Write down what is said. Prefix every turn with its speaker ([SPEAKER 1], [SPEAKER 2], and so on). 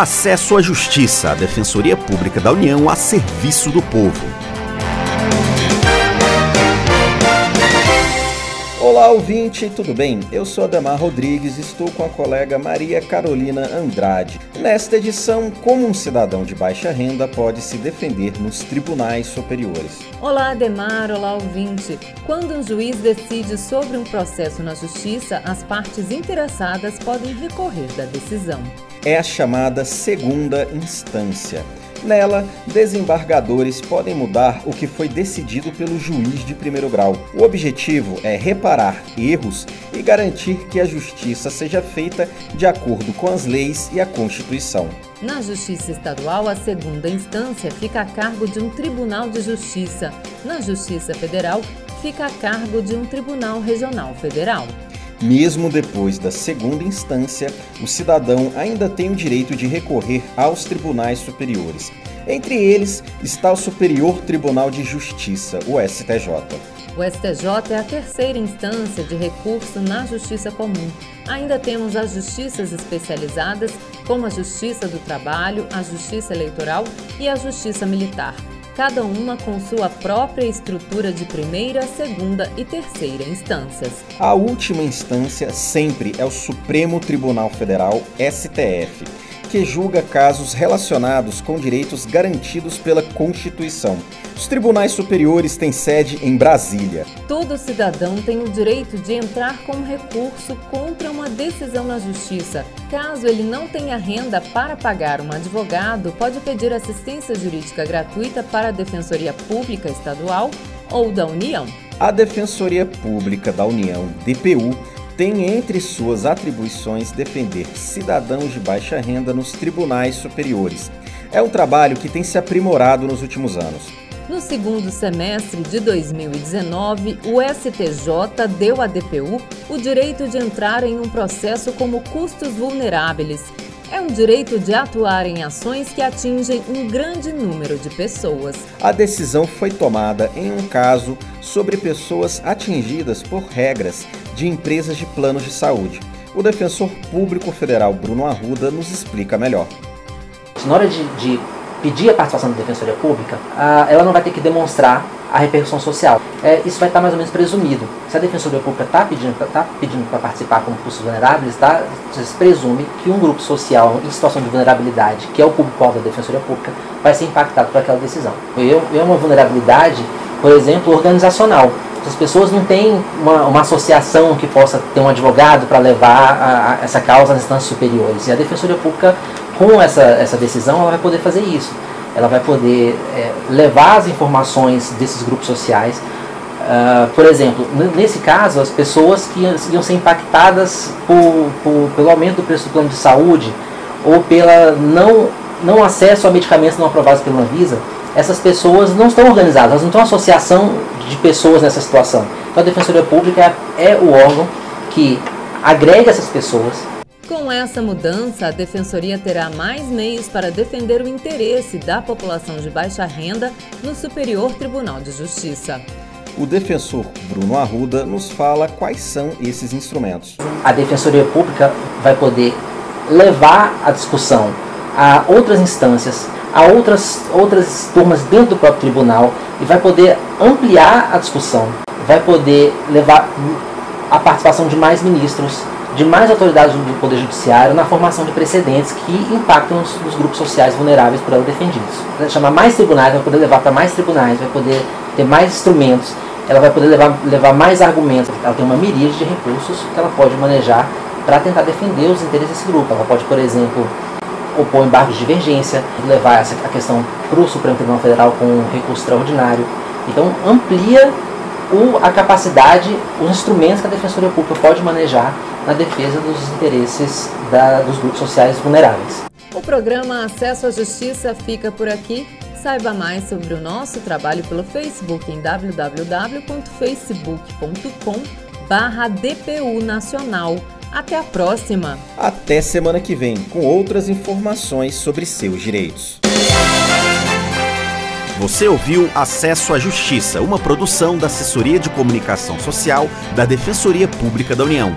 [SPEAKER 1] Acesso à Justiça, a Defensoria Pública da União a serviço do povo. Olá, ouvinte, tudo bem? Eu sou Ademar Rodrigues e estou com a colega Maria Carolina Andrade. Nesta edição, como um cidadão de baixa renda pode se defender nos tribunais superiores.
[SPEAKER 2] Olá, Ademar, olá, ouvinte. Quando um juiz decide sobre um processo na justiça, as partes interessadas podem recorrer da decisão.
[SPEAKER 1] É a chamada segunda instância. Nela, desembargadores podem mudar o que foi decidido pelo juiz de primeiro grau. O objetivo é reparar erros e garantir que a justiça seja feita de acordo com as leis e a Constituição.
[SPEAKER 2] Na Justiça Estadual, a segunda instância fica a cargo de um Tribunal de Justiça. Na Justiça Federal, fica a cargo de um Tribunal Regional Federal.
[SPEAKER 1] Mesmo depois da segunda instância, o cidadão ainda tem o direito de recorrer aos tribunais superiores. Entre eles está o Superior Tribunal de Justiça, o STJ.
[SPEAKER 2] O STJ é a terceira instância de recurso na justiça comum. Ainda temos as justiças especializadas, como a Justiça do Trabalho, a Justiça Eleitoral e a Justiça Militar cada uma com sua própria estrutura de primeira, segunda e terceira instâncias.
[SPEAKER 1] A última instância sempre é o Supremo Tribunal Federal, STF, que julga casos relacionados com direitos garantidos pela Constituição. Os tribunais superiores têm sede em Brasília.
[SPEAKER 2] Todo cidadão tem o direito de entrar com recurso contra uma decisão na justiça. Caso ele não tenha renda para pagar um advogado, pode pedir assistência jurídica gratuita para a Defensoria Pública Estadual ou da União.
[SPEAKER 1] A Defensoria Pública da União, DPU, tem entre suas atribuições defender cidadãos de baixa renda nos tribunais superiores. É um trabalho que tem se aprimorado nos últimos anos.
[SPEAKER 2] No segundo semestre de 2019, o STJ deu à DPU o direito de entrar em um processo como custos vulneráveis. É um direito de atuar em ações que atingem um grande número de pessoas.
[SPEAKER 1] A decisão foi tomada em um caso sobre pessoas atingidas por regras de empresas de planos de saúde. O defensor público federal Bruno Arruda nos explica melhor.
[SPEAKER 3] Na hora de, de pedir a participação da Defensoria Pública, ela não vai ter que demonstrar a repercussão social. É, isso vai estar mais ou menos presumido. Se a Defensoria Pública está pedindo tá pedindo para participar como custos vulneráveis, tá, se presume que um grupo social em situação de vulnerabilidade, que é o público-alvo da Defensoria Pública, vai ser impactado por aquela decisão. Eu, eu uma vulnerabilidade, por exemplo, organizacional. As pessoas não têm uma, uma associação que possa ter um advogado para levar a, a essa causa às instâncias superiores. E a Defensoria Pública com essa, essa decisão, ela vai poder fazer isso. Ela vai poder é, levar as informações desses grupos sociais. Uh, por exemplo, nesse caso, as pessoas que iam ser impactadas por, por, pelo aumento do preço do plano de saúde ou pela não, não acesso a medicamentos não aprovados pela Anvisa, essas pessoas não estão organizadas, elas não estão associação de pessoas nessa situação. Então a Defensoria Pública é, é o órgão que agrega essas pessoas,
[SPEAKER 2] com essa mudança, a Defensoria terá mais meios para defender o interesse da população de baixa renda no Superior Tribunal de Justiça.
[SPEAKER 1] O defensor Bruno Arruda nos fala quais são esses instrumentos.
[SPEAKER 3] A Defensoria Pública vai poder levar a discussão a outras instâncias, a outras, outras turmas dentro do próprio tribunal e vai poder ampliar a discussão, vai poder levar a participação de mais ministros, de mais autoridades do Poder Judiciário na formação de precedentes que impactam os, os grupos sociais vulneráveis por ela defendidos. Ela chamar mais tribunais, vai poder levar para mais tribunais, vai poder ter mais instrumentos, ela vai poder levar, levar mais argumentos. Ela tem uma miríade de recursos que ela pode manejar para tentar defender os interesses desse grupo. Ela pode, por exemplo, opor embargos de divergência, levar essa, a questão para o Supremo Tribunal Federal com um recurso extraordinário. Então, amplia o, a capacidade, os instrumentos que a Defensoria Pública pode manejar na defesa dos interesses da, dos grupos sociais vulneráveis.
[SPEAKER 2] O programa Acesso à Justiça fica por aqui. Saiba mais sobre o nosso trabalho pelo Facebook em www.facebook.com DPU Nacional. Até a próxima!
[SPEAKER 1] Até semana que vem com outras informações sobre seus direitos. Você ouviu Acesso à Justiça, uma produção da Assessoria de Comunicação Social da Defensoria Pública da União.